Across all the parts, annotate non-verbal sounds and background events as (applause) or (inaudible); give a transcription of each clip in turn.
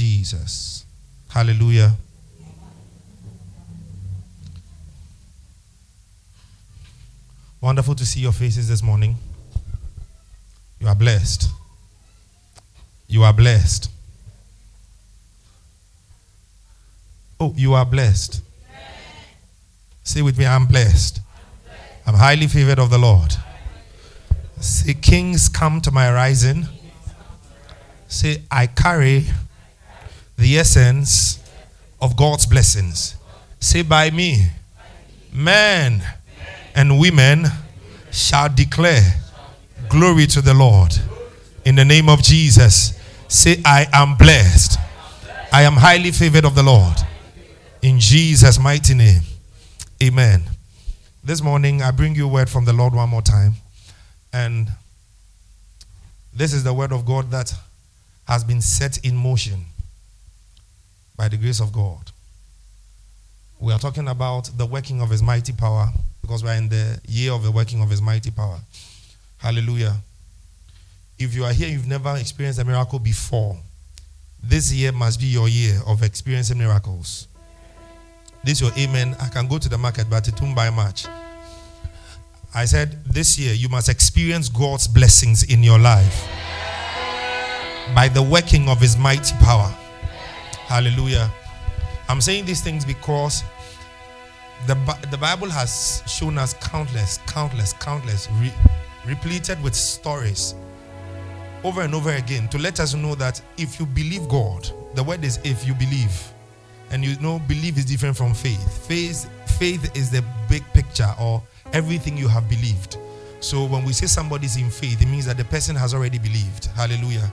Jesus. Hallelujah. Wonderful to see your faces this morning. You are blessed. You are blessed. Oh, you are blessed. Say with me, I'm blessed. I'm highly favored of the Lord. Say, kings come to my rising. Say, I carry the essence of God's blessings. Say, by me, men and women shall declare glory to the Lord. In the name of Jesus, say, I am blessed. I am highly favored of the Lord. In Jesus' mighty name. Amen. This morning, I bring you word from the Lord one more time. And this is the word of God that has been set in motion by the grace of God. We are talking about the working of His mighty power because we're in the year of the working of His mighty power. Hallelujah. If you are here, you've never experienced a miracle before, this year must be your year of experiencing miracles. This your amen. I can go to the market, but it won't buy much. I said this year you must experience God's blessings in your life by the working of His mighty power. Hallelujah. I'm saying these things because the, the Bible has shown us countless, countless, countless, re, repleted with stories over and over again to let us know that if you believe God, the word is if you believe. And you know, belief is different from faith. Faith, faith is the big picture or everything you have believed. So when we say somebody's in faith, it means that the person has already believed. Hallelujah.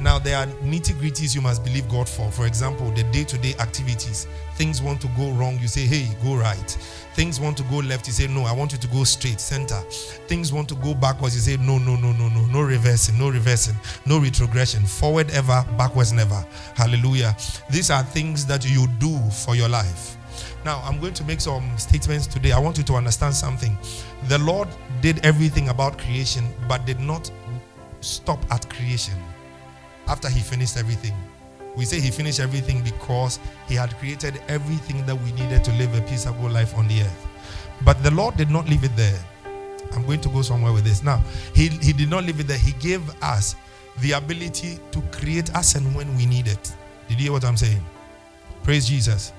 Now, there are nitty gritties you must believe God for. For example, the day to day activities. Things want to go wrong, you say, hey, go right. Things want to go left, you say, no, I want you to go straight, center. Things want to go backwards, you say, no, no, no, no, no, no reversing, no reversing, no retrogression. Forward ever, backwards never. Hallelujah. These are things that you do for your life. Now, I'm going to make some statements today. I want you to understand something. The Lord did everything about creation, but did not stop at creation after he finished everything. We say he finished everything because he had created everything that we needed to live a peaceable life on the earth. But the Lord did not leave it there. I'm going to go somewhere with this. Now, he, he did not leave it there. He gave us the ability to create us and when we need it. Did you hear what I'm saying? Praise Jesus.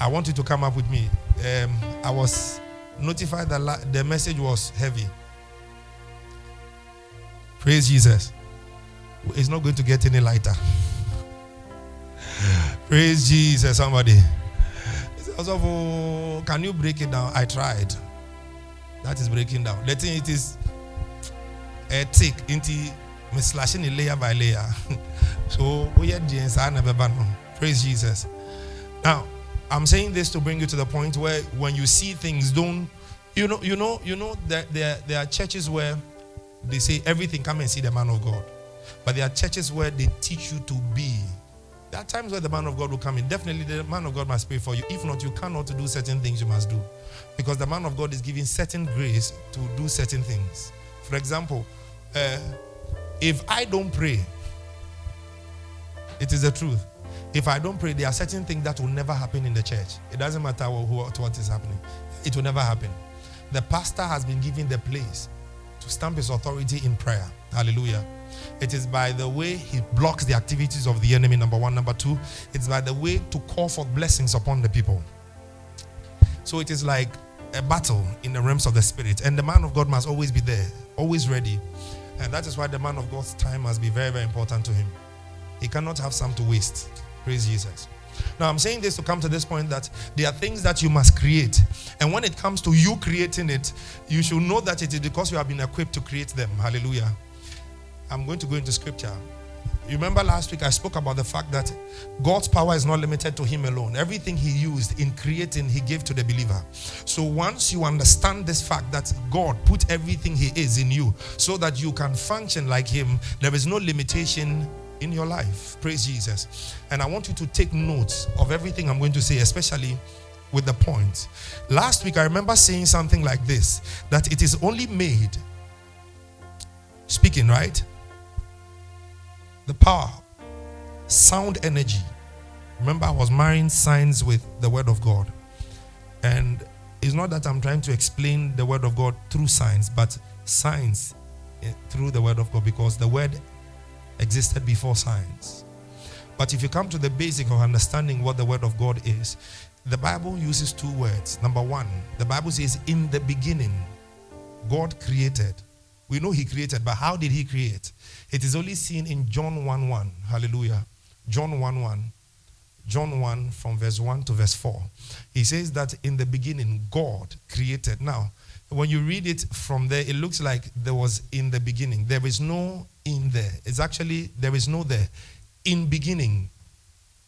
I want you to come up with me. Um, I was notified that la- the message was heavy. Praise Jesus. It's not going to get any lighter. Praise Jesus, somebody. Also, can you break it down? I tried. That is breaking down. The thing it is a tick into me slashing it layer by layer. (laughs) so we had Praise Jesus. Now, I'm saying this to bring you to the point where when you see things, don't you know, you know, you know that there, there are churches where they say everything, come and see the man of God. But there are churches where they teach you to be. There are times where the man of God will come in. Definitely, the man of God must pray for you. If not, you cannot do certain things you must do. Because the man of God is giving certain grace to do certain things. For example, uh, if I don't pray, it is the truth. If I don't pray, there are certain things that will never happen in the church. It doesn't matter what, what is happening, it will never happen. The pastor has been given the place to stamp his authority in prayer. Hallelujah. It is by the way he blocks the activities of the enemy, number one. Number two, it's by the way to call for blessings upon the people. So it is like a battle in the realms of the spirit. And the man of God must always be there, always ready. And that is why the man of God's time must be very, very important to him. He cannot have some to waste. Praise Jesus. Now, I'm saying this to come to this point that there are things that you must create. And when it comes to you creating it, you should know that it is because you have been equipped to create them. Hallelujah. I'm going to go into scripture. You remember last week I spoke about the fact that God's power is not limited to Him alone. Everything He used in creating, He gave to the believer. So once you understand this fact that God put everything He is in you so that you can function like Him, there is no limitation in your life. Praise Jesus. And I want you to take notes of everything I'm going to say, especially with the point. Last week I remember saying something like this that it is only made, speaking, right? the power, sound energy. Remember, I was marrying signs with the Word of God. And it's not that I'm trying to explain the Word of God through signs, but signs eh, through the Word of God because the Word existed before science. But if you come to the basic of understanding what the Word of God is, the Bible uses two words. Number one, the Bible says, In the beginning, God created. We know He created, but how did He create? It is only seen in John 1 1. Hallelujah. John 1 1. John 1 from verse 1 to verse 4. He says that in the beginning, God created. Now, when you read it from there, it looks like there was in the beginning. There is no in there. It's actually, there is no there. In beginning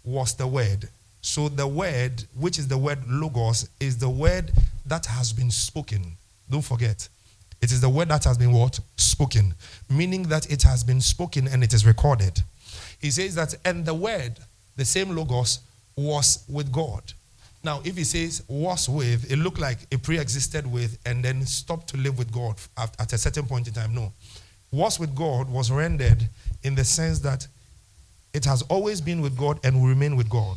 was the word. So the word, which is the word logos, is the word that has been spoken. Don't forget. It is the word that has been what? Spoken. Meaning that it has been spoken and it is recorded. He says that, and the word, the same logos, was with God. Now, if he says was with, it looked like it pre existed with and then stopped to live with God at, at a certain point in time. No. Was with God was rendered in the sense that it has always been with God and will remain with God.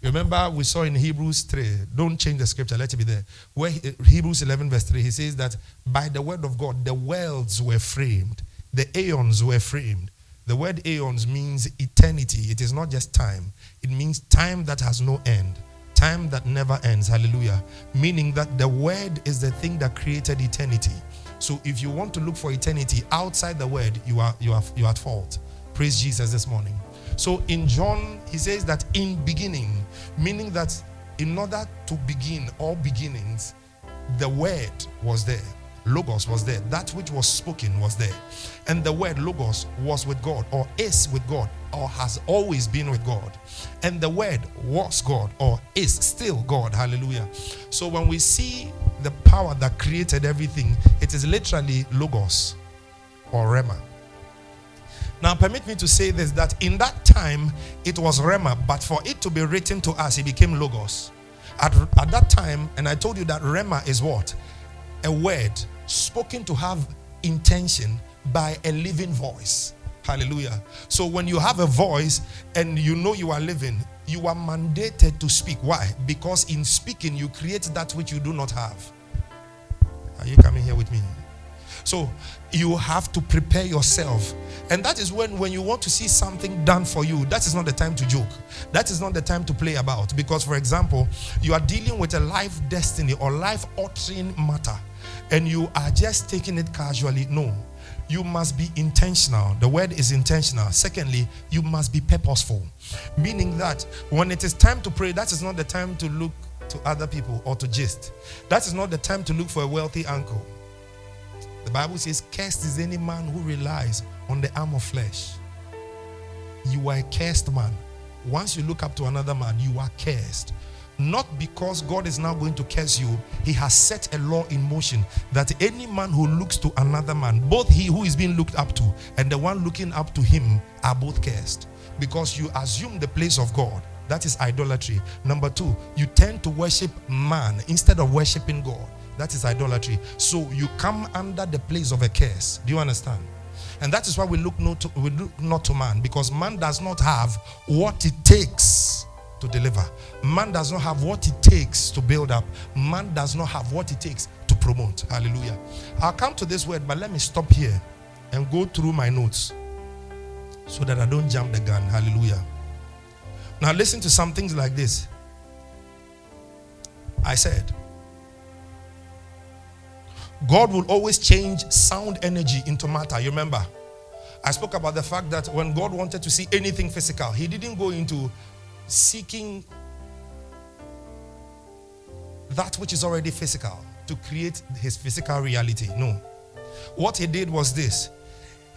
Remember, we saw in Hebrews 3, don't change the scripture, let it be there. Where Hebrews 11, verse 3, he says that by the word of God, the worlds were framed, the aeons were framed. The word aeons means eternity, it is not just time, it means time that has no end, time that never ends. Hallelujah. Meaning that the word is the thing that created eternity. So if you want to look for eternity outside the word, you are you are you are at fault. Praise Jesus this morning. So in John, he says that in beginning, meaning that in order to begin all beginnings, the word was there. Logos was there. That which was spoken was there. And the word Logos was with God, or is with God, or has always been with God. And the word was God, or is still God. Hallelujah. So when we see the power that created everything, it is literally Logos or Rhema. Now, permit me to say this that in that time it was Rhema, but for it to be written to us, it became Logos. At, at that time, and I told you that Rhema is what? A word spoken to have intention by a living voice. Hallelujah. So when you have a voice and you know you are living, you are mandated to speak. Why? Because in speaking, you create that which you do not have. Are you coming here with me? So you have to prepare yourself. And that is when, when you want to see something done for you, that is not the time to joke. That is not the time to play about. Because, for example, you are dealing with a life destiny or life altering matter, and you are just taking it casually. No. You must be intentional. The word is intentional. Secondly, you must be purposeful. Meaning that when it is time to pray, that is not the time to look to other people or to gist. That is not the time to look for a wealthy uncle. The Bible says, Cursed is any man who relies on the arm of flesh. You are a cursed man. Once you look up to another man, you are cursed. Not because God is now going to curse you, He has set a law in motion that any man who looks to another man, both he who is being looked up to and the one looking up to him, are both cursed. Because you assume the place of God. That is idolatry. Number two, you tend to worship man instead of worshiping God. That is idolatry. So you come under the place of a curse. Do you understand? And that is why we look not to, we look not to man because man does not have what it takes to deliver. Man does not have what it takes to build up. Man does not have what it takes to promote. Hallelujah. I'll come to this word, but let me stop here and go through my notes so that I don't jump the gun. Hallelujah. Now listen to some things like this. I said, God will always change sound energy into matter. You remember? I spoke about the fact that when God wanted to see anything physical, He didn't go into seeking that which is already physical to create his physical reality. No. What he did was this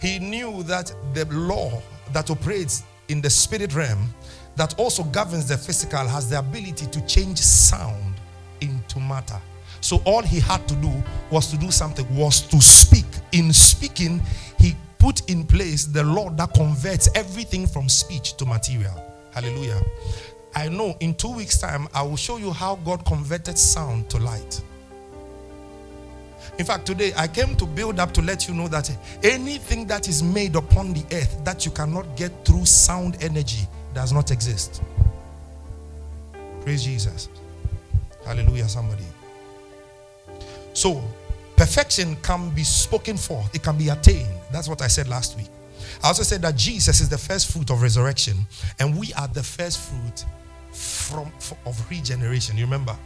he knew that the law that operates in the spirit realm, that also governs the physical, has the ability to change sound into matter. So all he had to do was to do something, was to speak. In speaking, he put in place the law that converts everything from speech to material. Hallelujah. I know in two weeks' time, I will show you how God converted sound to light. In fact, today I came to build up to let you know that anything that is made upon the earth that you cannot get through sound energy does not exist. Praise Jesus. Hallelujah, somebody. So, perfection can be spoken for, it can be attained. That's what I said last week. I also said that Jesus is the first fruit of resurrection, and we are the first fruit from of regeneration. You remember?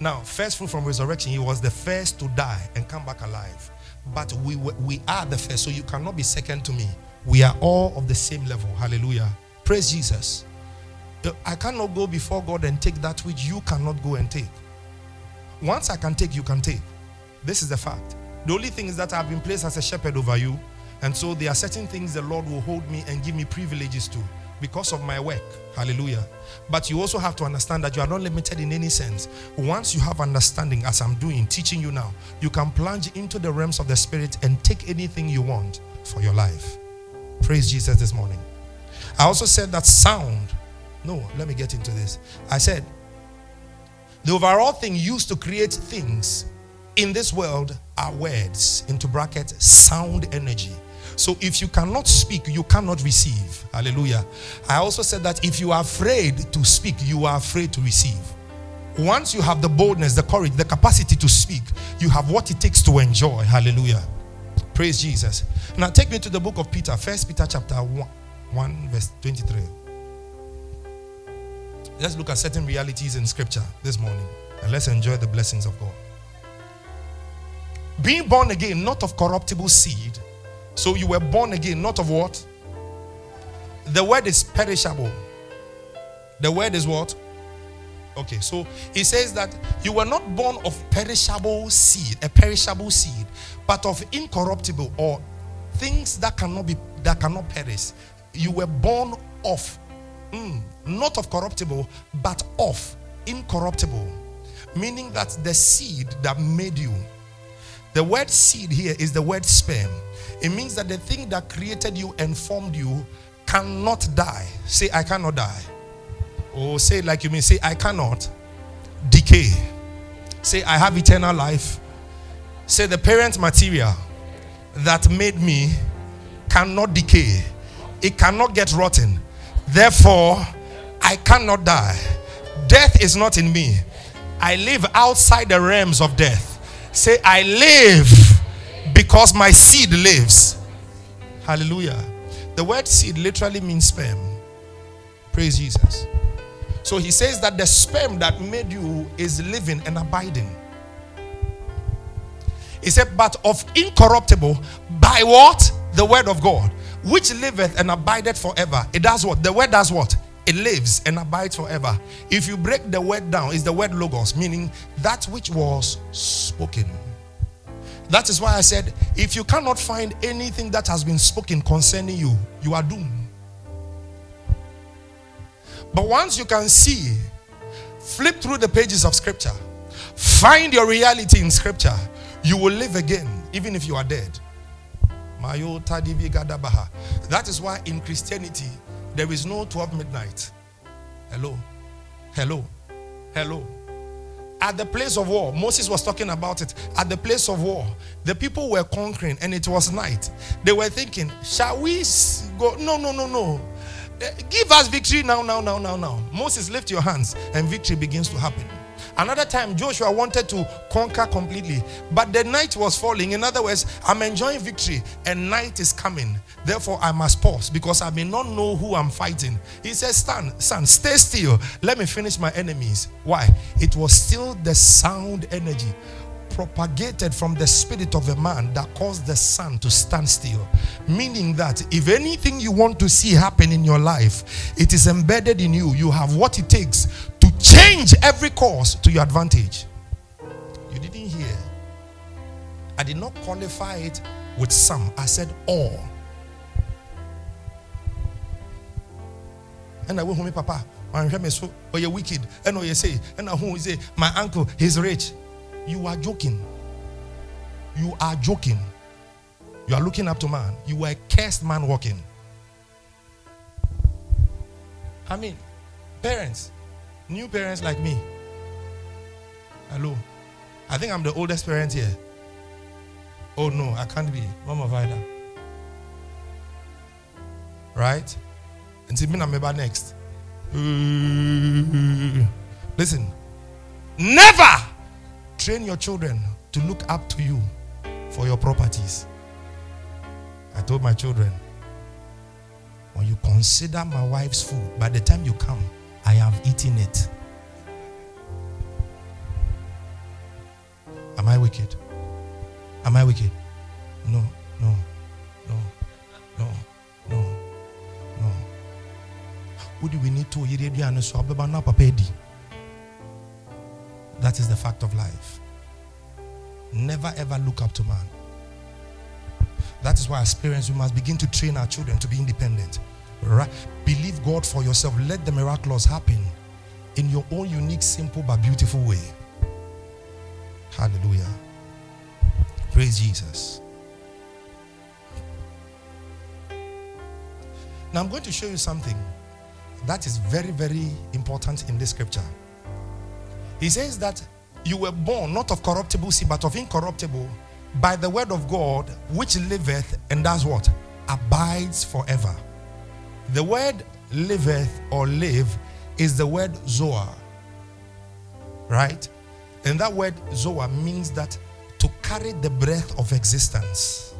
Now, first fruit from resurrection, he was the first to die and come back alive. But we we are the first, so you cannot be second to me. We are all of the same level. Hallelujah. Praise Jesus. Uh, I cannot go before God and take that which you cannot go and take. Once I can take, you can take. This is the fact. The only thing is that I've been placed as a shepherd over you. And so there are certain things the Lord will hold me and give me privileges to because of my work. Hallelujah. But you also have to understand that you are not limited in any sense. Once you have understanding, as I'm doing, teaching you now, you can plunge into the realms of the spirit and take anything you want for your life. Praise Jesus this morning. I also said that sound. No, let me get into this. I said the overall thing used to create things in this world are words, into brackets, sound energy. So if you cannot speak, you cannot receive. Hallelujah. I also said that if you are afraid to speak, you are afraid to receive. Once you have the boldness, the courage, the capacity to speak, you have what it takes to enjoy. Hallelujah. Praise Jesus. Now take me to the book of Peter, First Peter chapter 1, 1 verse 23. Let's look at certain realities in scripture this morning and let's enjoy the blessings of God. Being born again, not of corruptible seed, so you were born again, not of what? The word is perishable. The word is what? Okay, so he says that you were not born of perishable seed, a perishable seed, but of incorruptible or things that cannot be that cannot perish. You were born of mm, not of corruptible, but of incorruptible. Meaning that the seed that made you. The word seed here is the word sperm. It means that the thing that created you and formed you cannot die. Say, I cannot die. Or say, like you mean, say, I cannot decay. Say, I have eternal life. Say, the parent material that made me cannot decay, it cannot get rotten. Therefore, I cannot die. Death is not in me. I live outside the realms of death. Say, I live because my seed lives. Hallelujah. The word seed literally means sperm. Praise Jesus. So he says that the sperm that made you is living and abiding. He said, but of incorruptible by what? The word of God, which liveth and abideth forever. It does what? The word does what? It lives and abides forever. If you break the word down, it's the word logos, meaning that which was spoken. That is why I said, if you cannot find anything that has been spoken concerning you, you are doomed. But once you can see, flip through the pages of scripture, find your reality in scripture, you will live again, even if you are dead. That is why in Christianity, there is no 12 midnight. Hello. Hello. Hello. At the place of war, Moses was talking about it. At the place of war, the people were conquering and it was night. They were thinking, Shall we go? No, no, no, no. Eh, give us victory now, now, now, now, now. Moses, lift your hands and victory begins to happen. Another time, Joshua wanted to conquer completely, but the night was falling. In other words, I'm enjoying victory and night is coming. Therefore, I must pause because I may not know who I'm fighting. He says, Stand, sun, stay still. Let me finish my enemies. Why? It was still the sound energy. propagated from the spirit of a man that caused the sun to stand still. Meaning that if anything you want to see happen in your life, it is embedded in you. You have what it takes change every course to your advantage. You didn't hear. I did not qualify it with some, I said all. And I went home, Papa. So, oh, you're wicked. And oh, you say, and who say, my uncle, he's rich. You are joking. You are joking. You are looking up to man. You are a cursed man walking. I mean, parents, new parents like me. Hello. I think I'm the oldest parent here. Oh no, I can't be. Mama Vida. Right? And see me next. (laughs) Listen. Never Train your children to look up to you for your properties. I told my children, when you consider my wife's food, by the time you come, I have eaten it. Am I wicked? Am I wicked? No, no, no, no, no, no. Who do we need to? That is the fact of life. Never ever look up to man. That is why, as parents, we must begin to train our children to be independent. Right? Believe God for yourself. Let the miracles happen in your own unique, simple, but beautiful way. Hallelujah. Praise Jesus. Now, I'm going to show you something that is very, very important in this scripture. He says that you were born not of corruptible seed, but of incorruptible by the word of God, which liveth and does what? Abides forever. The word liveth or live is the word zoa. Right? And that word zoa means that to carry the breath of existence.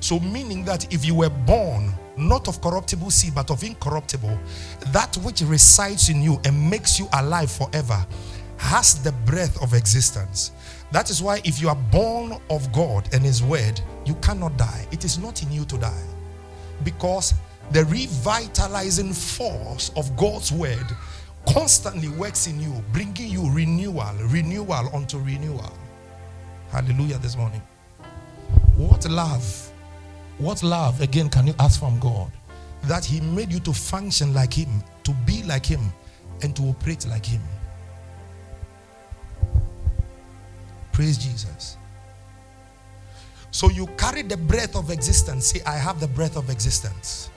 So, meaning that if you were born not of corruptible seed, but of incorruptible, that which resides in you and makes you alive forever has the breath of existence. That is why, if you are born of God and His Word, you cannot die. It is not in you to die. Because the revitalizing force of God's Word constantly works in you, bringing you renewal, renewal unto renewal. Hallelujah this morning. What love what love, again, can you ask from God? That He made you to function like Him, to be like Him, and to operate like Him. Praise Jesus. So you carry the breath of existence. Say, I have the breath of existence.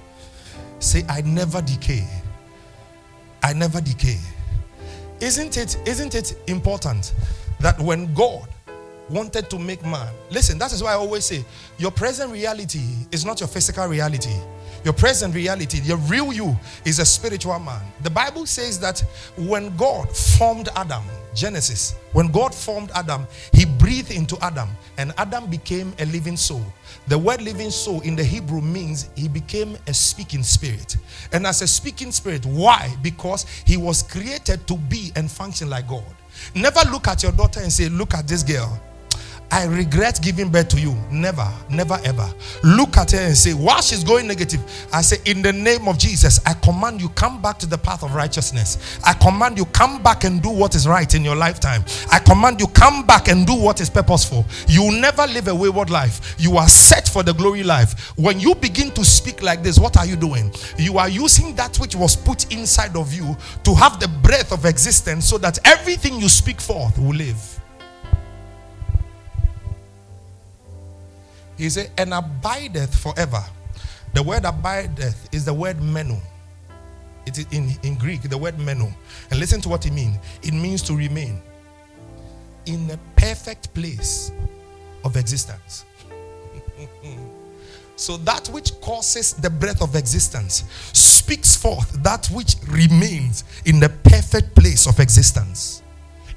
Say, I never decay. I never decay. Isn't it, isn't it important that when God wanted to make man. Listen, that is why I always say your present reality is not your physical reality. Your present reality, your real you, is a spiritual man. The Bible says that when God formed Adam, Genesis, when God formed Adam, he breathed into Adam, and Adam became a living soul. The word living soul in the Hebrew means he became a speaking spirit. And as a speaking spirit, why? Because he was created to be and function like God. Never look at your daughter and say, Look at this girl. I regret giving birth to you. Never, never, ever. Look at her and say, while she's going negative, I say, in the name of Jesus, I command you, come back to the path of righteousness. I command you, come back and do what is right in your lifetime. I command you, come back and do what is purposeful. You will never live a wayward life. You are set for the glory life. When you begin to speak like this, what are you doing? You are using that which was put inside of you to have the breath of existence so that everything you speak forth will live. He said, and abideth forever. The word abideth is the word meno. It is in, in Greek, the word meno. And listen to what it means. It means to remain in a perfect place of existence. (laughs) so that which causes the breath of existence speaks forth that which remains in the perfect place of existence.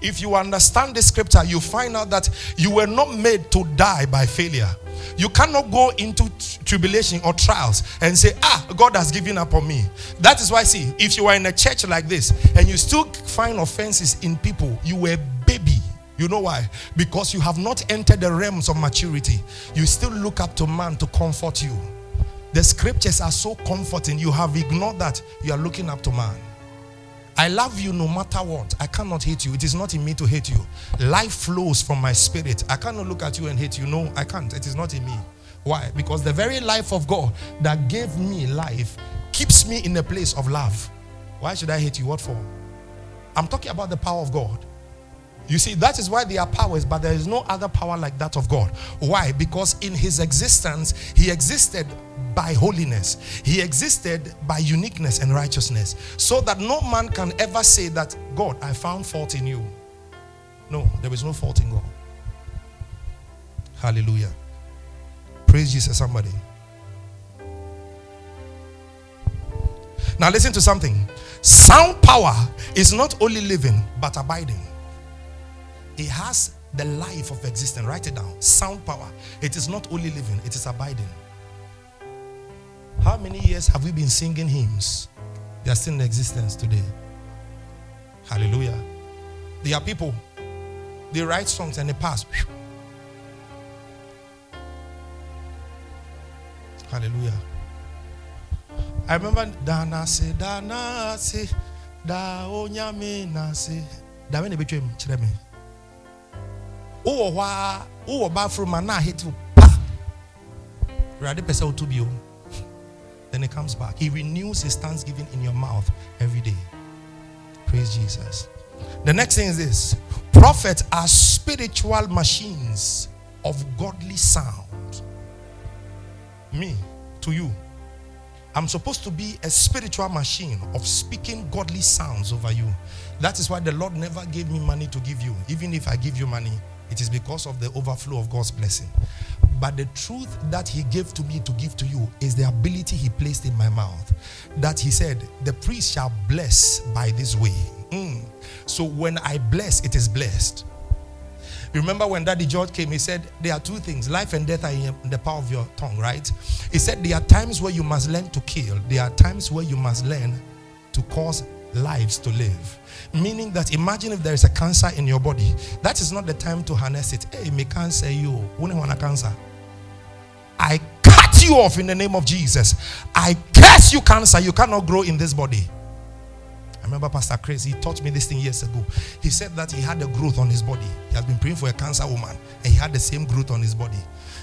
If you understand the scripture, you find out that you were not made to die by failure. You cannot go into tribulation or trials and say, Ah, God has given up on me. That is why, see, if you are in a church like this and you still find offenses in people, you were baby You know why? Because you have not entered the realms of maturity. You still look up to man to comfort you. The scriptures are so comforting. You have ignored that. You are looking up to man. I love you no matter what. I cannot hate you. It is not in me to hate you. Life flows from my spirit. I cannot look at you and hate you. No, I can't. It is not in me. Why? Because the very life of God that gave me life keeps me in a place of love. Why should I hate you? What for? I'm talking about the power of God. You see, that is why there are powers, but there is no other power like that of God. Why? Because in his existence, he existed by holiness, he existed by uniqueness and righteousness, so that no man can ever say that, God, I found fault in you. No, there is no fault in God. Hallelujah. Praise Jesus, somebody. Now, listen to something. Sound power is not only living, but abiding. It has the life of existence. Write it down. Sound power. It is not only living, it is abiding. How many years have we been singing hymns? They are still in existence today. Hallelujah. There are people, they write songs and they pass. Hallelujah. I remember Dana say, Dana say, Da onyame na say. Da when twem kyerɛ me. Wo wɔ wo bathroom na hit pa. Awurade pɛ sɛ woto bio. Then it comes back. He renews his thanksgiving in your mouth every day. Praise Jesus. The next thing is this prophets are spiritual machines of godly sound. Me to you. I'm supposed to be a spiritual machine of speaking godly sounds over you. That is why the Lord never gave me money to give you. Even if I give you money, it is because of the overflow of God's blessing. But the truth that He gave to me to give to you is the ability He placed in my mouth. That He said, The priest shall bless by this way. Mm. So when I bless, it is blessed. Remember when Daddy George came, he said, There are two things life and death are in the power of your tongue, right? He said, There are times where you must learn to kill, there are times where you must learn to cause lives to live. Meaning that imagine if there is a cancer in your body, that is not the time to harness it. Hey, me cancer you. A cancer. I cut you off in the name of Jesus. I curse you, cancer. You cannot grow in this body. I remember Pastor Chris, he taught me this thing years ago. He said that he had a growth on his body. He has been praying for a cancer woman, and he had the same growth on his body.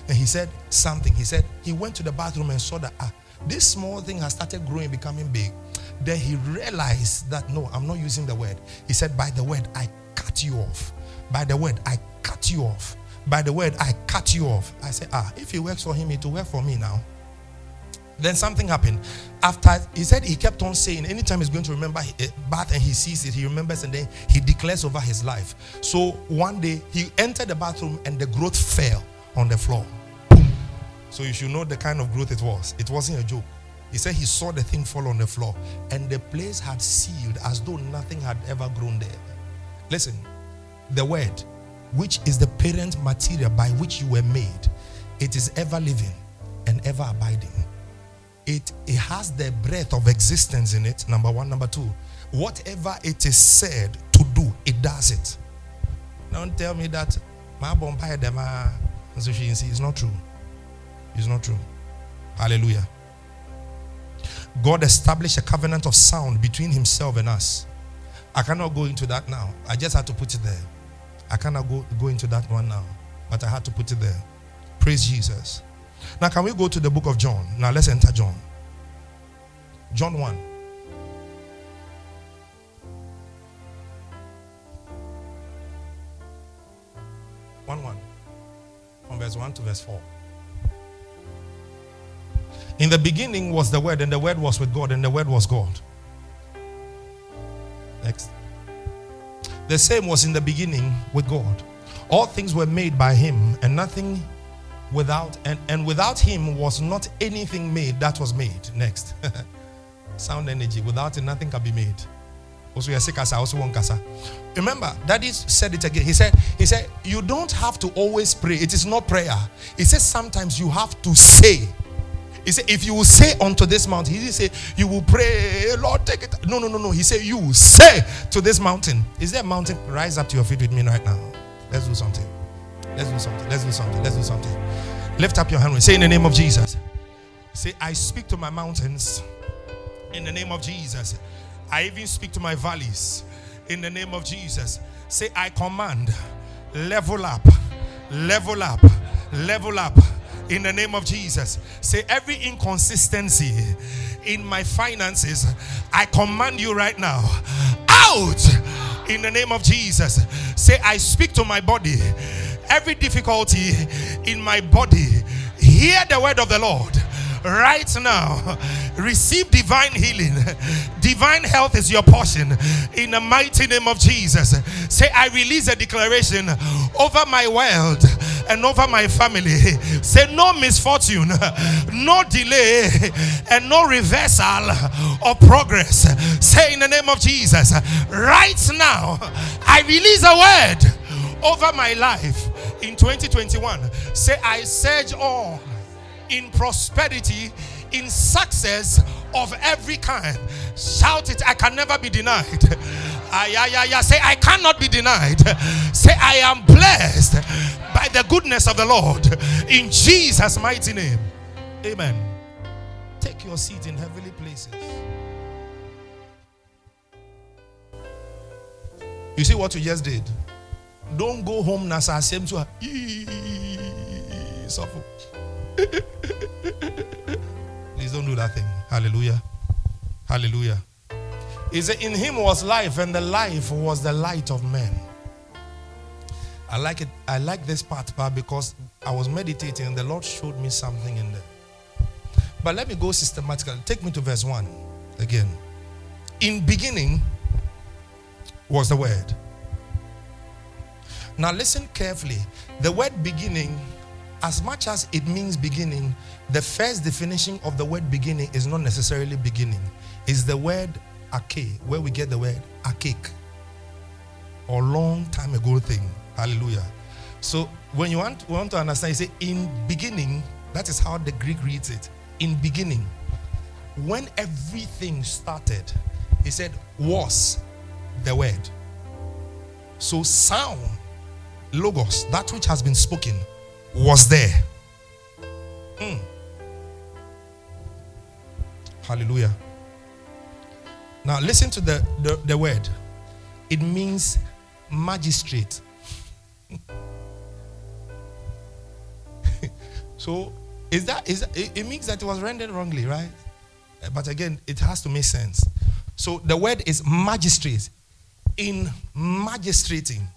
And he said something. He said he went to the bathroom and saw that ah, this small thing has started growing, becoming big. Then he realized that no, I'm not using the word. He said, By the word, I cut you off. By the word, I cut you off. By the word, I cut you off. I said, Ah, if it works for him, it will work for me now. Then something happened. After he said he kept on saying, anytime he's going to remember a bath and he sees it, he remembers and then he declares over his life. So one day he entered the bathroom and the growth fell on the floor. Boom. So you should know the kind of growth it was. It wasn't a joke. He said he saw the thing fall on the floor and the place had sealed as though nothing had ever grown there. Listen, the word, which is the parent material by which you were made, it is ever living and ever abiding it, it has the breath of existence in it. Number one. Number two, whatever it is said to do, it does it. Don't tell me that my bumpire them so she it's not true. It's not true. Hallelujah. God established a covenant of sound between himself and us. I cannot go into that now. I just had to put it there. I cannot go, go into that one now. But I had to put it there. Praise Jesus. Now, can we go to the book of John? Now, let's enter John. John 1. One one, from verse one to verse four. In the beginning was the Word, and the Word was with God, and the Word was God. Next. The same was in the beginning with God. All things were made by Him, and nothing without and, and without him was not anything made that was made. Next. (laughs) Sound energy. Without it nothing can be made. Also kasa also one kasa remember daddy said it again. He said he said you don't have to always pray. It is not prayer. He says sometimes you have to say he said if you will say unto this mountain he didn't say you will pray lord take it no no no no he said you will say to this mountain is there a mountain rise up to your feet with me right now Let's do something. Let's do something. Let's do something. Let's do something. Lift up your hand. Say in the name of Jesus. Say, I speak to my mountains in the name of Jesus. I even speak to my valleys in the name of Jesus. Say, I command, level up, level up, level up in the name of Jesus. Say, every inconsistency in my finances, I command you right now out in the name of Jesus. Say, I speak to my body. Every difficulty in my body, hear the word of the Lord right now. Receive divine healing. Divine health is your portion in the mighty name of Jesus. Say, I release a declaration over my world and over my family. (laughs) Say, no misfortune, (laughs) no delay, (laughs) and no reversal of progress. Say, in the name of Jesus, right now, I release a word over my life in 2021. Say, I surge on in prosperity, in success of every kind. Shout it, I can never be denied. Ah, Ay, Say, I cannot be denied. (laughs) Say, I am blessed by the goodness of the Lord. In Jesus' mighty name. Amen. Take your seat in heavenly places. You see what you just did? Don't go home nasa same to suffer. (laughs) Please don't do that thing. Hallelujah. Hallelujah. He said, In him was life, and the life was the light of men. I like it. I like this part, part because I was meditating and the Lord showed me something in there. But let me go systematically. Take me to verse 1 again. In beginning was the word. Now listen carefully. The word beginning as much as it means beginning, the first definition of the word beginning is not necessarily beginning. It's the word arche, where we get the word akek, or long time ago thing. Hallelujah. So when you want, want to understand, you say in beginning, that is how the Greek reads it. In beginning, when everything started, he said, was the word. So sound, logos, that which has been spoken, was there. Mm. Hallelujah. Now listen to the, the, the word. It means magistrate. (laughs) so is that is that, it, it means that it was rendered wrongly, right? Uh, but again, it has to make sense. So the word is magistrate. In magistrating.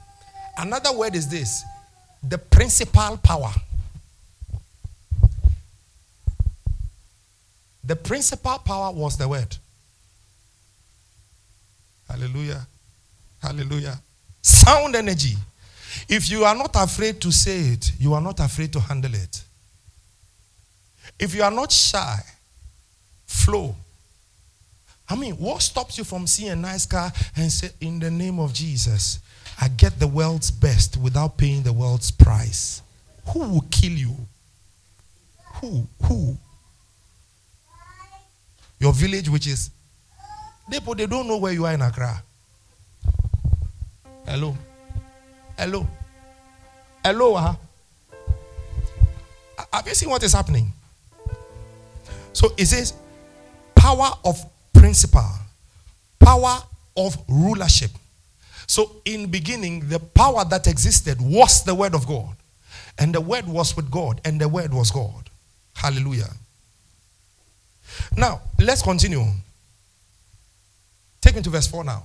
Another word is this the principal power. The principal power was the word. Hallelujah. Hallelujah. Sound energy. If you are not afraid to say it, you are not afraid to handle it. If you are not shy, flow. I mean, what stops you from seeing a nice car and say, In the name of Jesus, I get the world's best without paying the world's price. Who will kill you? Who? Who? Your village, which is they, they don't know where you are in Accra. Hello. Hello. Hello. Ah? Huh? Have you seen what is happening? So it says power of principle, power of rulership. So, in beginning, the power that existed was the Word of God. And the Word was with God, and the Word was God. Hallelujah. Now, let's continue. Take me to verse 4 now.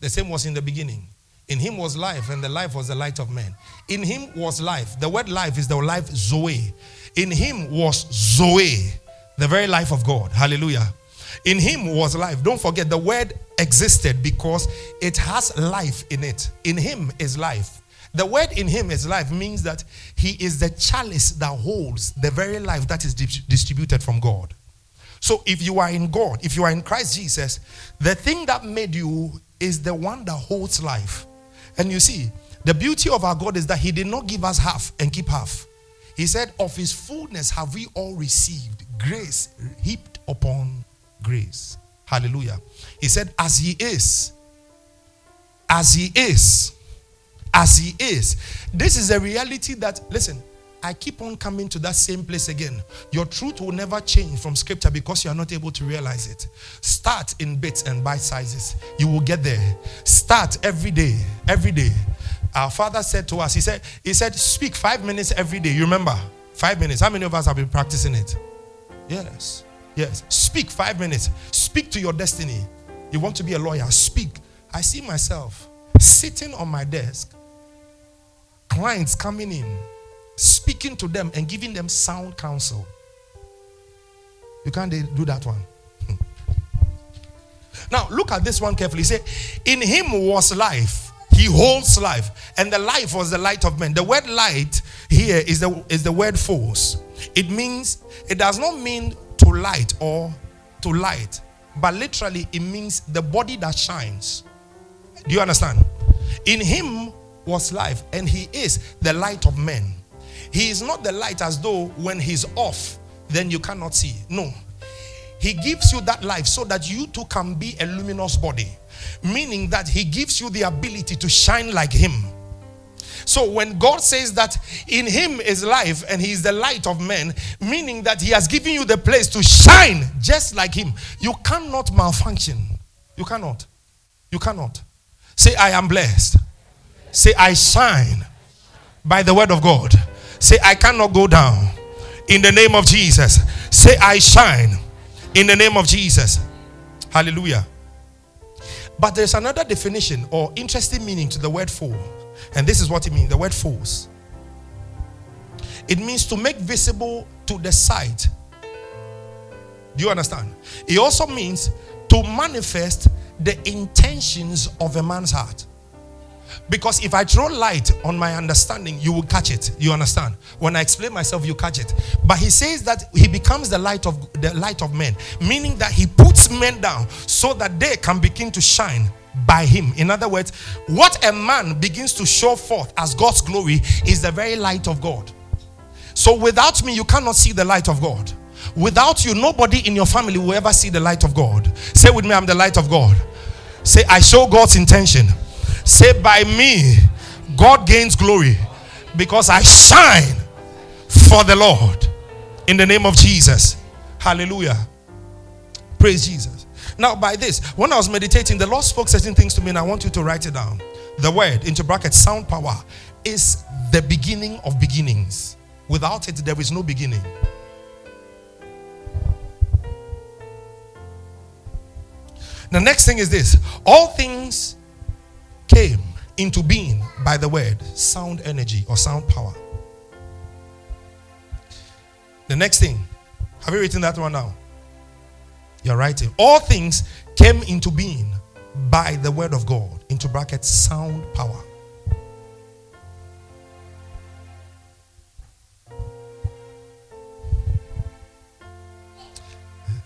The same was in the beginning. In him was life, and the life was the light of men. In him was life. The word life is the life Zoe. In him was Zoe, the very life of God. Hallelujah. In him was life. Don't forget, the word existed because it has life in it. In him is life. The word in him is life means that he is the chalice that holds the very life that is distributed from God. So if you are in God, if you are in Christ Jesus, the thing that made you is the one that holds life. And you see, the beauty of our God is that he did not give us half and keep half. He said, Of his fullness have we all received grace heaped upon grace. Hallelujah. He said, As he is, as he is, as He is. This is a reality that, listen, I keep on coming to that same place again. Your truth will never change from scripture because you are not able to realize it. Start in bits and bite sizes. You will get there. Start every day. Every day. Our father said to us, He said, He said, speak five minutes every day. You remember? Five minutes. How many of us have been practicing it? Yes. Yes. Speak five minutes. Speak to your destiny. You want to be a lawyer? Speak. I see myself sitting on my desk, clients coming in speaking to them and giving them sound counsel. You can't do that one. (laughs) now, look at this one carefully. Say, In him was life. He holds life. And the life was the light of men. The word light here is the, is the word phos. It means, it does not mean to light or to light, but literally it means the body that shines. Do you understand? In him was life, and he is the light of men. He is not the light as though when he's off, then you cannot see. No. He gives you that life so that you too can be a luminous body, meaning that He gives you the ability to shine like Him. So when God says that in Him is life and He is the light of men, meaning that He has given you the place to shine just like Him, you cannot malfunction. You cannot. You cannot. Say, I am blessed. Say, I shine by the word of God. Say, I cannot go down. In the name of Jesus. Say, I shine. In the name of Jesus. Hallelujah. But there's another definition or interesting meaning to the word "for," And this is what it means the word phos. It means to make visible to the sight. Do you understand? It also means to manifest the intentions of a man's heart. Because if I throw light on my understanding, you will catch it. You understand? When I explain myself, you catch it. But he says that he becomes the light of the light of men, meaning that he puts men down so that they can begin to shine by him. In other words, what a man begins to show forth as God's glory is the very light of God. So without me, you cannot see the light of God. Without you, nobody in your family will ever see the light of God. Say with me, I'm the light of God. Say, I show God's intention Say, by me, God gains glory because I shine for the Lord in the name of Jesus. Hallelujah. Praise Jesus. Now, by this, when I was meditating, the Lord spoke certain things to me, and I want you to write it down. The word, into brackets, sound power, is the beginning of beginnings. Without it, there is no beginning. The next thing is this all things came into being by the word sound energy or sound power. The next thing, have you written that one now? You're writing. All things came into being by the word of God, into brackets, sound power.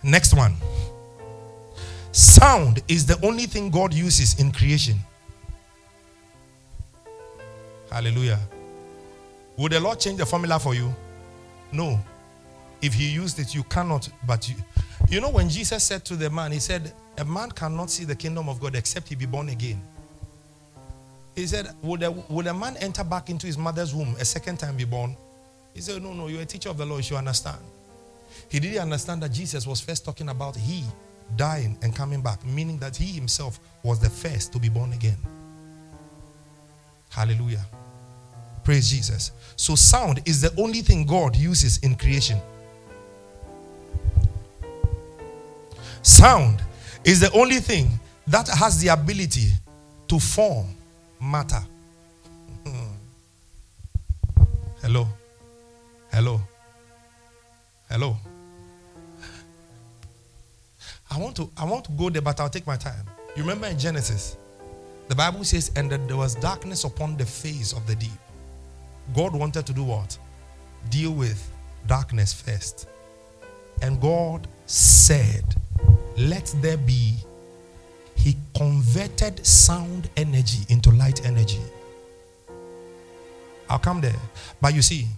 Next one. Sound is the only thing God uses in creation. Hallelujah. Would the Lord change the formula for you? No. If he used it, you cannot. But you, you know, when Jesus said to the man, He said, A man cannot see the kingdom of God except he be born again. He said, Would a, would a man enter back into his mother's womb a second time be born? He said, No, no, you're a teacher of the law, you should understand. He didn't understand that Jesus was first talking about he dying and coming back, meaning that he himself was the first to be born again. Hallelujah. Praise Jesus. So, sound is the only thing God uses in creation. Sound is the only thing that has the ability to form matter. Hmm. Hello. Hello. Hello. I want to I want to go there, but I'll take my time. You remember in Genesis, the Bible says, and that there was darkness upon the face of the deep. God wanted to do what? Deal with darkness first. And God said, Let there be. He converted sound energy into light energy. I'll come there. But you see,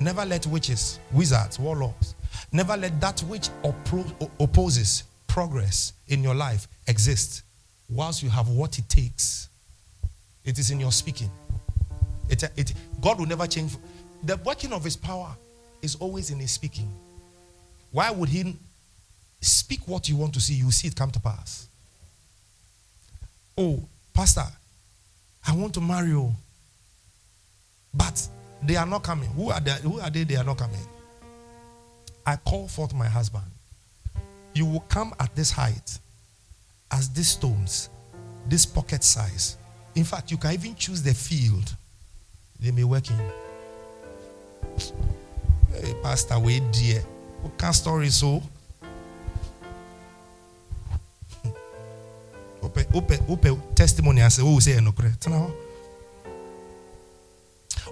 never let witches, wizards, warlocks, never let that which opposes progress in your life exist whilst you have what it takes. It is in your speaking. It, it, God will never change. The working of his power is always in his speaking. Why would he speak what you want to see? You see it come to pass. Oh, Pastor, I want to marry you. But they are not coming. Who are they? Who are they? They are not coming. I call forth my husband. You will come at this height, as these stones, this pocket size. In fact, you can even choose the field they may work in. Hey, Pastor, wait, dear. What can story so? (laughs) Open, open, open testimony and say, Oh, say no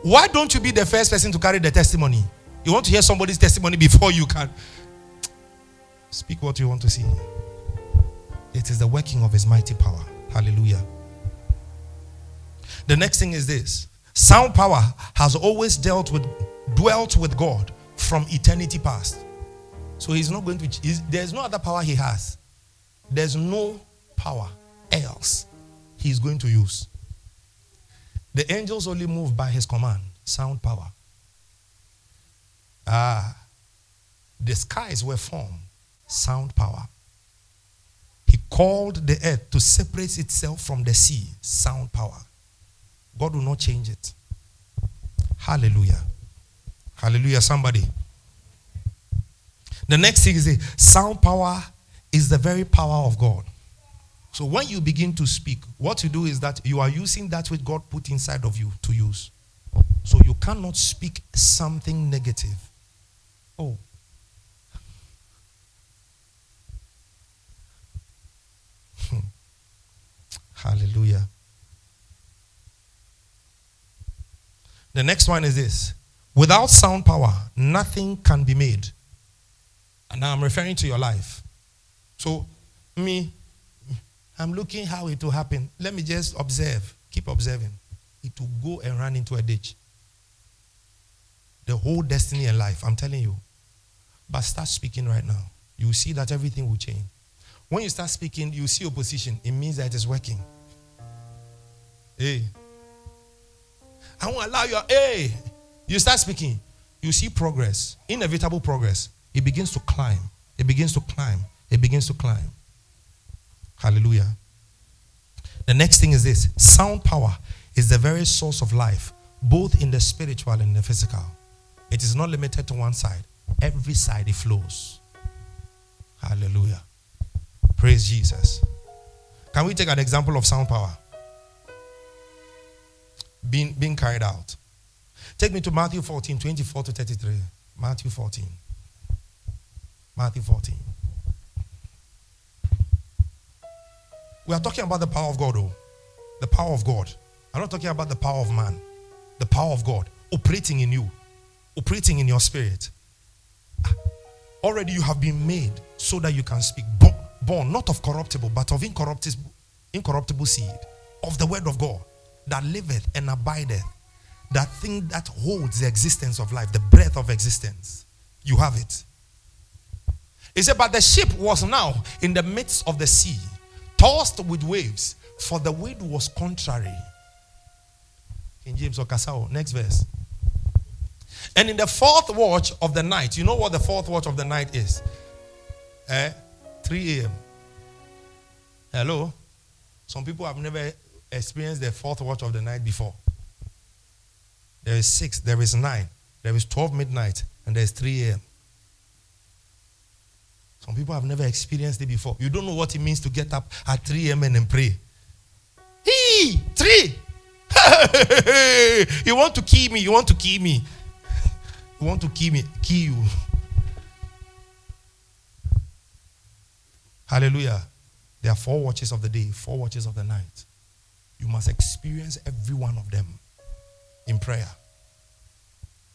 Why don't you be the first person to carry the testimony? You want to hear somebody's testimony before you can (tsk) speak what you want to see. It is the working of his mighty power. Hallelujah. The next thing is this sound power has always dealt with dwelt with God from eternity past. So he's not going to there's no other power he has. There's no power else he's going to use. The angels only move by his command, sound power. Ah, the skies were formed, sound power. He called the earth to separate itself from the sea, sound power. God will not change it. Hallelujah. Hallelujah, somebody. The next thing is sound power is the very power of God. So when you begin to speak, what you do is that you are using that which God put inside of you to use. So you cannot speak something negative. Oh. (laughs) Hallelujah. The next one is this without sound power, nothing can be made. And now I'm referring to your life. So, me, I'm looking how it will happen. Let me just observe. Keep observing. It will go and run into a ditch. The whole destiny and life, I'm telling you. But start speaking right now. You see that everything will change. When you start speaking, you see opposition. It means that it is working. Hey. I won't allow your. Hey. You start speaking. You see progress. Inevitable progress. It begins to climb. It begins to climb. It begins to climb. Hallelujah. The next thing is this sound power is the very source of life, both in the spiritual and the physical. It is not limited to one side, every side it flows. Hallelujah. Praise Jesus. Can we take an example of sound power being, being carried out? Take me to Matthew 14, 24 to 33. Matthew 14. Matthew 14. We are talking about the power of God, oh. The power of God. I'm not talking about the power of man. The power of God operating in you, operating in your spirit. Ah, already you have been made so that you can speak. Born, born not of corruptible, but of incorruptible, incorruptible seed, of the word of God that liveth and abideth. That thing that holds the existence of life, the breath of existence. You have it. He said, But the ship was now in the midst of the sea tossed with waves, for the wind was contrary. King James or Casao, next verse. And in the fourth watch of the night, you know what the fourth watch of the night is? Eh? 3 a.m. Hello? Some people have never experienced the fourth watch of the night before. There is 6, there is 9, there is 12 midnight, and there is 3 a.m. Some people have never experienced it before. You don't know what it means to get up at 3 a.m. and pray. He, three. (laughs) you want to kill me. You want to kill me. You want to kill me. Kill you. Hallelujah. There are four watches of the day, four watches of the night. You must experience every one of them in prayer.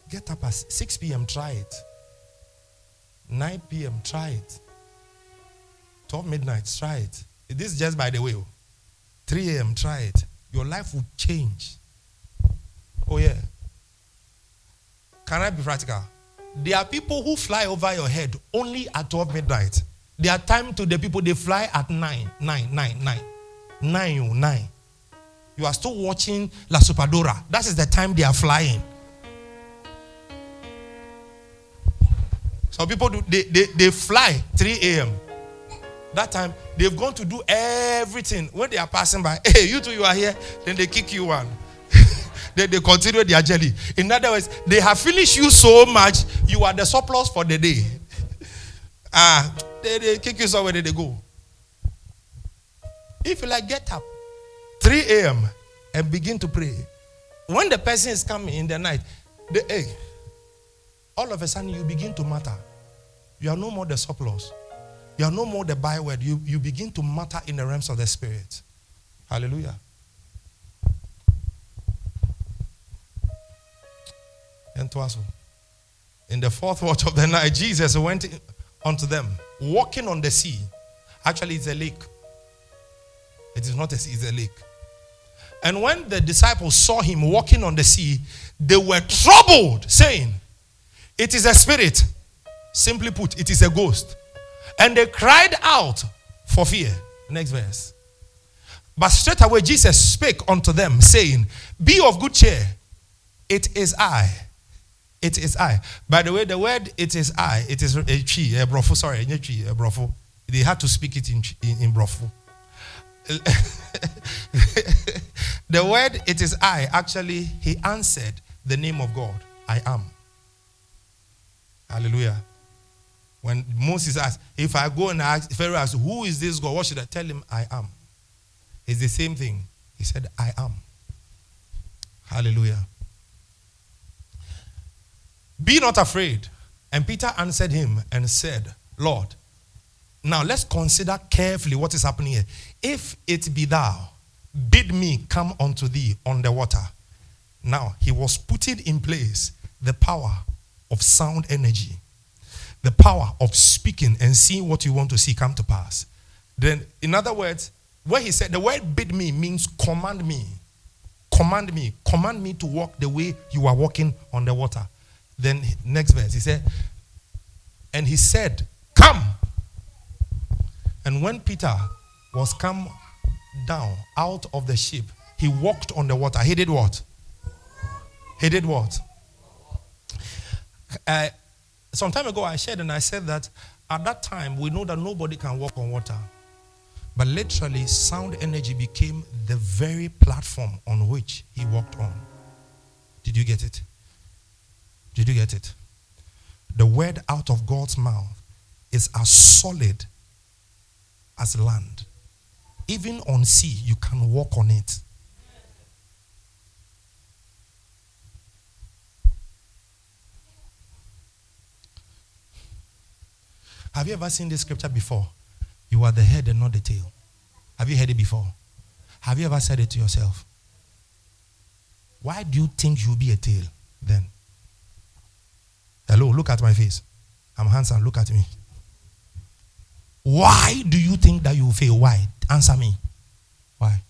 Get up at 6 p.m., try it. 9 p.m., try it. 12 midnight, try it. This is just by the way. 3 a.m., try it. Your life will change. Oh, yeah. Can I be practical? There are people who fly over your head only at 12 midnight. There are time to the people they fly at 9, 9, 9, 9. 9, 9. You are still watching La Usurpadora. That is the time they are flying. Some people do they, they, they fly 3 a.m. That time they've gone to do everything. When they are passing by, (laughs) hey, you two, you are here, then they kick you one. (laughs) then they continue their journey. In other words, they have finished you so much, you are the surplus for the day. (laughs) ah, they, they kick you somewhere, they go. If you like, get up 3 a.m. and begin to pray. When the person is coming in the night, the hey, all of a sudden you begin to matter. You are no more the surplus. You are no more the byword. You, you begin to matter in the realms of the spirit. Hallelujah. And to us, In the fourth watch of the night, Jesus went unto them, walking on the sea. Actually, it's a lake. It is not a sea, it's a lake. And when the disciples saw him walking on the sea, they were troubled, saying, It is a spirit. Simply put, it is a ghost. And they cried out for fear. Next verse. But straightway Jesus spake unto them, saying, Be of good cheer. It is I. It is I. By the way, the word it is I, it is a chi, a brofo, sorry, a chi, a brofo. They had to speak it in, in, in. (laughs) the word it is I, actually, he answered the name of God. I am. Hallelujah. When Moses asked, if I go and ask, Pharaoh asked, who is this God? What should I tell him? I am. It's the same thing. He said, I am. Hallelujah. Be not afraid. And Peter answered him and said, Lord, now let's consider carefully what is happening here. If it be thou, bid me come unto thee on the water. Now he was putting in place the power of sound energy the power of speaking and seeing what you want to see come to pass. Then, in other words, where he said the word bid me means command me. Command me. Command me to walk the way you are walking on the water. Then, next verse, he said, and he said, Come. And when Peter was come down out of the ship, he walked on the water. He did what? He did what? Uh, some time ago, I shared and I said that at that time, we know that nobody can walk on water. But literally, sound energy became the very platform on which he walked on. Did you get it? Did you get it? The word out of God's mouth is as solid as land. Even on sea, you can walk on it. Have you ever seen this scripture before? You are the head and not the tail. Have you heard it before? Have you ever said it to yourself? Why do you think you'll be a tail then? Hello, look at my face. I'm handsome. Look at me. Why do you think that you fail? Why? Answer me. Why?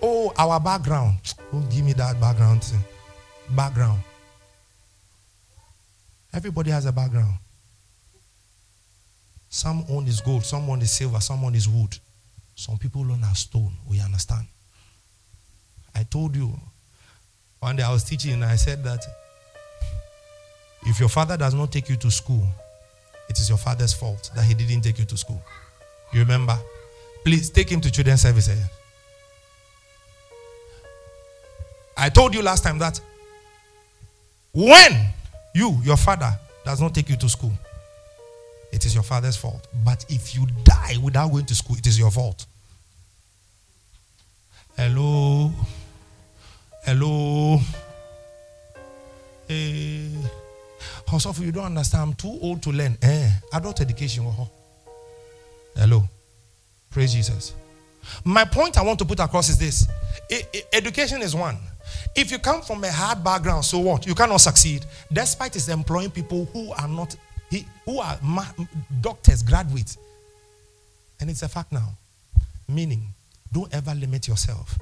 Oh, our background. Don't give me that background thing. Background. Everybody has a background. Some own is gold, some own is silver, some own is wood. Some people own a stone. We understand. I told you one day I was teaching and I said that if your father does not take you to school, it is your father's fault that he didn't take you to school. You remember? Please take him to children's service. Eh? I told you last time that when you, your father, does not take you to school, it is your father's fault. But if you die without going to school, it is your fault. Hello. Hello. Hey. Also, you don't understand. I'm too old to learn. Eh, adult education. Hello. Praise Jesus. My point I want to put across is this education is one. If you come from a hard background, so what? You cannot succeed, despite it's employing people who are not who are doctors, graduates. And it's a fact now. Meaning, don't ever limit yourself.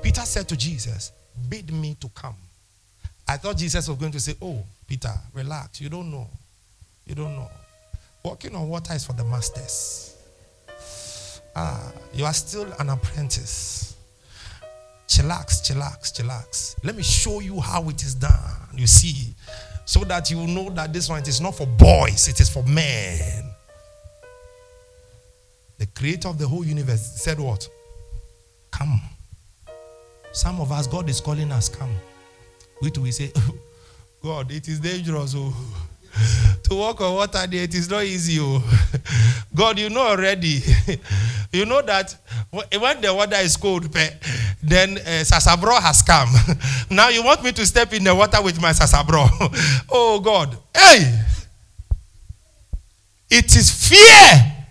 Peter said to Jesus, Bid me to come. I thought Jesus was going to say, Oh, Peter, relax. You don't know. You don't know. Walking on water is for the masters. Ah, you are still an apprentice. Chillax, chillax, chillax. Let me show you how it is done. You see, so that you will know that this one it is not for boys, it is for men. The creator of the whole universe said, What? Come. Some of us, God is calling us, Come. Too, we say, (laughs) God, it is dangerous. Oh. (laughs) to walk on water there, it is not easy. Oh. (laughs) God, you know already. you know that when the water is cold, then uh, Sasabro has come. now you want me to step in the water with my Sasabro. oh, God. Hey! It is fear.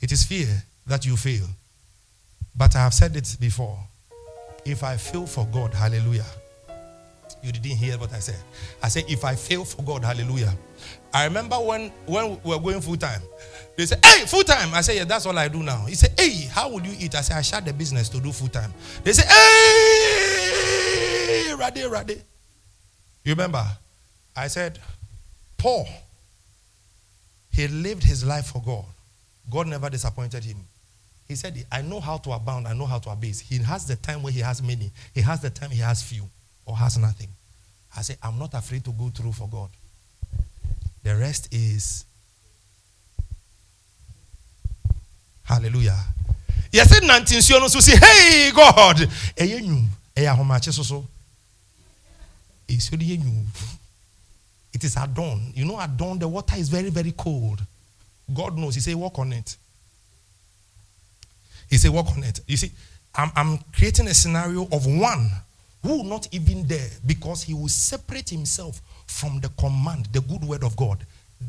It is fear that you fail. But I have said it before. If I fail for God, hallelujah you didn't hear what I said. I said, if I fail for God, hallelujah. I remember when, when we were going full time. They said, hey, full time. I said, yeah, that's all I do now. He said, hey, how would you eat? I said, I shut the business to do full time. They said, hey, ready, ready. You remember? I said, Paul, he lived his life for God. God never disappointed him. He said, I know how to abound, I know how to abase. He has the time where he has many, he has the time he has few or has nothing. I say, I'm not afraid to go through for God. The rest is hallelujah. Yes, said 19 so say, Hey God, it is at dawn. You know, at dawn the water is very, very cold. God knows. He say, walk on it. He say, walk on it. You see, I'm, I'm creating a scenario of one who not even there because he will separate himself from the command, the good word of God,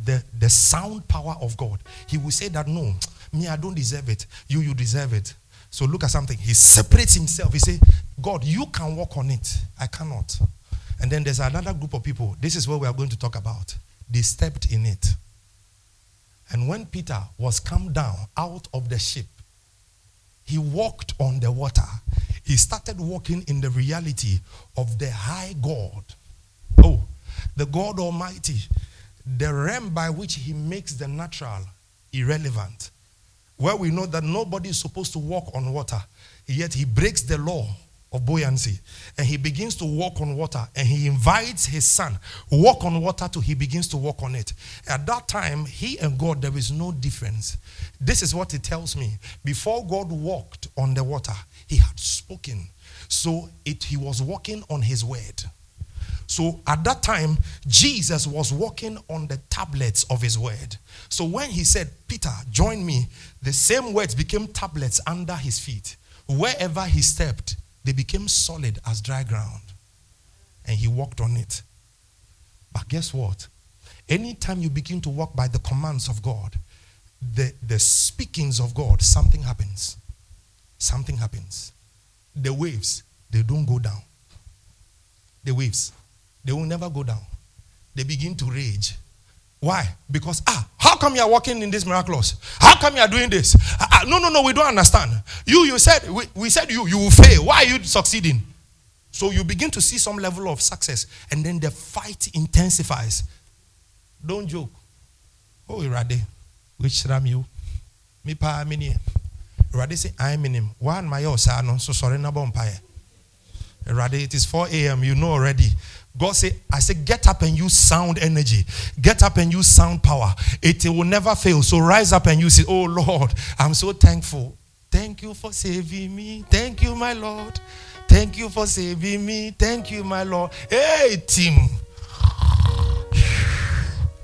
the, the sound power of God. He will say that, no, me, I don't deserve it. You, you deserve it. So look at something. He separates himself. He say, God, you can walk on it. I cannot. And then there's another group of people. This is what we are going to talk about. They stepped in it. And when Peter was come down out of the ship, he walked on the water he started walking in the reality of the high God. Oh, the God Almighty, the realm by which He makes the natural irrelevant. Where we know that nobody is supposed to walk on water, yet He breaks the law of buoyancy and he begins to walk on water and he invites his son walk on water till he begins to walk on it at that time he and god there is no difference this is what it tells me before god walked on the water he had spoken. So it, he was walking on his word. So at that time, Jesus was walking on the tablets of his word. So when he said, Peter, join me, the same words became tablets under his feet. Wherever he stepped, they became solid as dry ground. And he walked on it. But guess what? Anytime you begin to walk by the commands of God, the, the speakings of God, something happens something happens. The waves, they don't go down. The waves, they will never go down. They begin to rage. Why? Because, ah, how come you are walking in this miraculous? How come you are doing this? Ah, ah, no, no, no, we don't understand. You, you said, we, we said you, you will fail. Why are you succeeding? So you begin to see some level of success, and then the fight intensifies. Don't joke. Oh, Irade, which ram you? Me pa mini. Awurade sɛ I'm in him. One my no nso sorry, na bɔ mpaeɛ. Awurade it is 4 a.m. You know already. God say, I say, get up and use sound energy. Get up and use sound power. It will never fail. So rise up and use it. Oh Lord, I'm so thankful. Thank you for saving me. Thank you, my Lord. Thank you for saving me. Thank you, my Lord. Hey, team.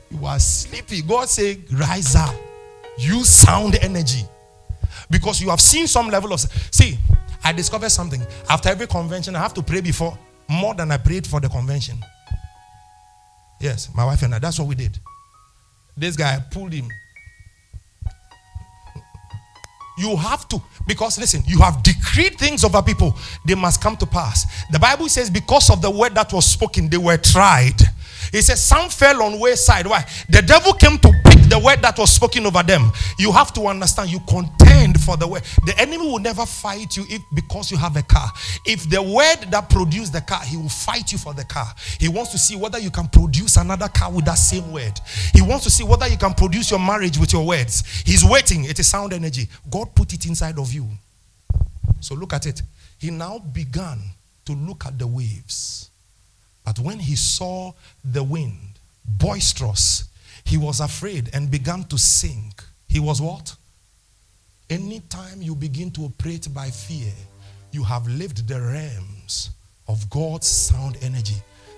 You are sleepy. God say, rise up. Use sound energy. Because you have seen some level of. See, I discovered something. After every convention, I have to pray before more than I prayed for the convention. Yes, my wife and I, that's what we did. This guy pulled him. You have to, because listen, you have decreed things over people, they must come to pass. The Bible says, because of the word that was spoken, they were tried. He says, Some fell on wayside. Why? The devil came to pick the word that was spoken over them. You have to understand, you contend for the word. The enemy will never fight you if because you have a car. If the word that produced the car, he will fight you for the car. He wants to see whether you can produce another car with that same word. He wants to see whether you can produce your marriage with your words. He's waiting. It is sound energy. God put it inside of you. So look at it. He now began to look at the waves. But when he saw the wind boisterous, he was afraid and began to sink. He was what? Anytime you begin to operate by fear, you have lived the realms of God's sound energy.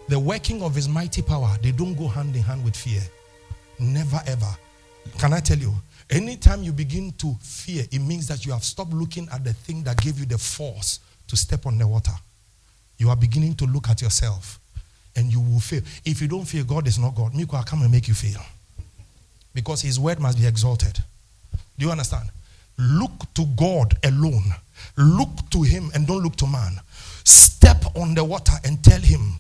The working of his mighty power, they don't go hand in hand with fear. Never ever. Can I tell you? Anytime you begin to fear, it means that you have stopped looking at the thing that gave you the force to step on the water. You are beginning to look at yourself and you will fail. If you don't fear, God is not God. Miko, I'll come and make you fail. Because his word must be exalted. Do you understand? Look to God alone. Look to him and don't look to man. Step on the water and tell him,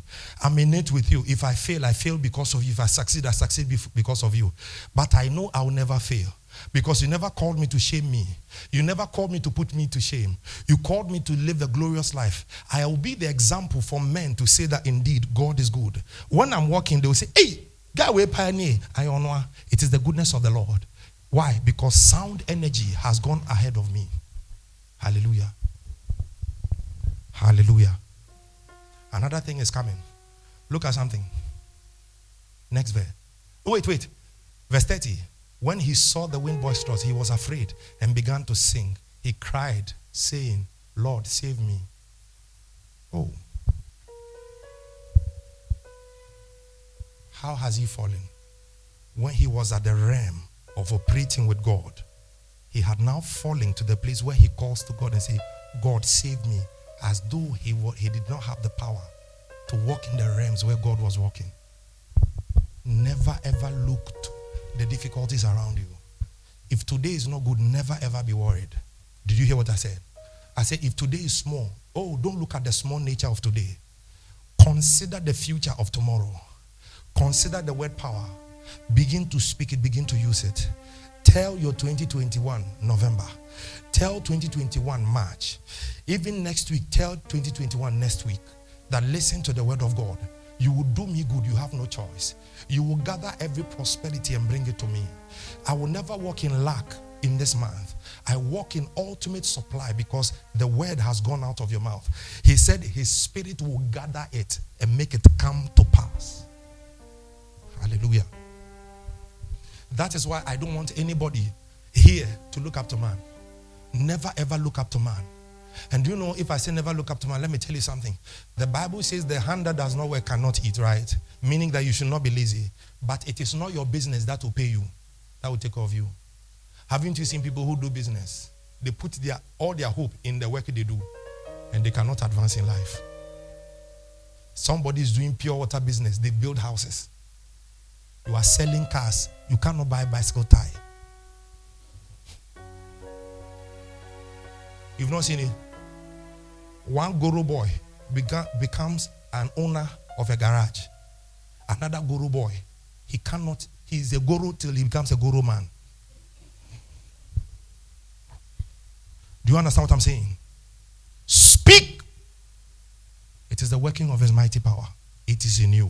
I'm in it with you. If I fail, I fail because of you. If I succeed, I succeed because of you. But I know I'll never fail because you never called me to shame me. You never called me to put me to shame. You called me to live a glorious life. I will be the example for men to say that indeed God is good. When I'm walking, they will say, Hey, guy, we pioneer. I honor it is the goodness of the Lord. Why? Because sound energy has gone ahead of me. Hallelujah. Hallelujah. Another thing is coming. Look at something. Next verse. Oh, wait, wait. Verse 30. When he saw the wind boisterous, he was afraid and began to sing. He cried, saying, Lord, save me. Oh. How has he fallen? When he was at the realm of operating with God, he had now fallen to the place where he calls to God and say, God, save me, as though he, he did not have the power to walk in the realms where God was walking. Never ever looked the difficulties around you. If today is not good, never ever be worried. Did you hear what I said? I said, if today is small, oh, don't look at the small nature of today. Consider the future of tomorrow. Consider the word power. Begin to speak it, begin to use it. Tell your 2021 November. Tell 2021 March. Even next week, tell 2021 next week that listen to the word of God. You will do me good. You have no choice. You will gather every prosperity and bring it to me. I will never walk in lack in this month. I walk in ultimate supply because the word has gone out of your mouth. He said his spirit will gather it and make it come to pass. Hallelujah. That is why I don't want anybody here to look up to man. Never ever look up to man. And do you know, if I say never look up to man, let me tell you something. The Bible says the hand that does not work cannot eat, right? Meaning that you should not be lazy. But it is not your business that will pay you, that will take care of you. Haven't you seen people who do business? They put their, all their hope in the work they do, and they cannot advance in life. Somebody is doing pure water business, they build houses. You are selling cars, you cannot buy bicycle tire. You've not seen it? One guru boy becomes an owner of a garage. Another guru boy, he cannot, he's a guru till he becomes a guru man. Do you understand what I'm saying? Speak. It is the working of his mighty power. It is in you.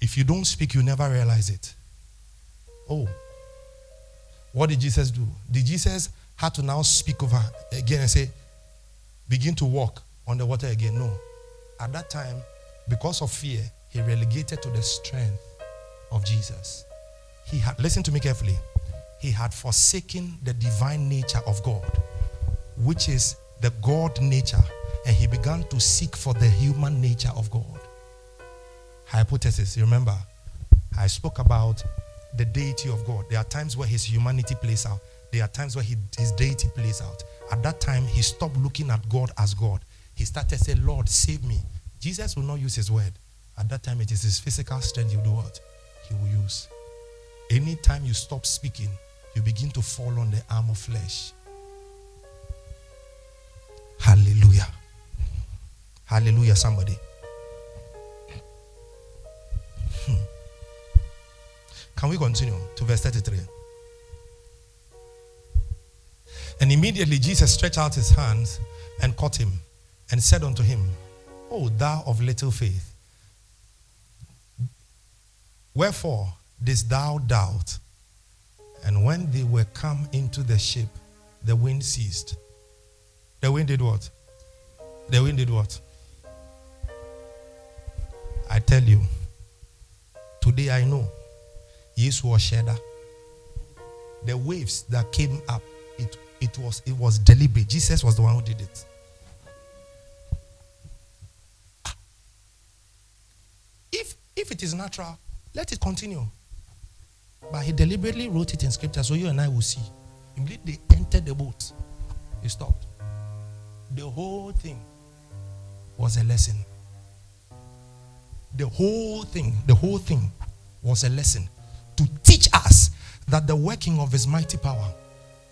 If you don't speak, you never realize it. Oh. What did Jesus do? Did Jesus have to now speak over again and say, begin to walk on the water again. No. At that time, because of fear, he relegated to the strength of Jesus. He had, listen to me carefully, he had forsaken the divine nature of God, which is the God nature, and he began to seek for the human nature of God. Hypothesis, remember, I spoke about the deity of God. There are times where his humanity plays out, there are times where he, his deity plays out. At that time, he stopped looking at God as God. He started saying, Lord, save me. Jesus will not use his word. At that time, it is his physical strength you do what? He will use. Anytime you stop speaking, you begin to fall on the arm of flesh. Hallelujah. Hallelujah, somebody. Can we continue to verse 33? And immediately Jesus stretched out his hands and caught him and said unto him, O thou of little faith, wherefore didst thou doubt? And when they were come into the ship, the wind ceased. The wind did what? The wind did what? I tell you, today I know. Yes, was shedder. The waves that came up, it, it was it was deliberate. Jesus was the one who did it. Ah. If if it is natural, let it continue. But he deliberately wrote it in scripture so you and I will see. Immediately they entered the boat. He stopped. The whole thing was a lesson. The whole thing, the whole thing was a lesson to teach us that the working of his mighty power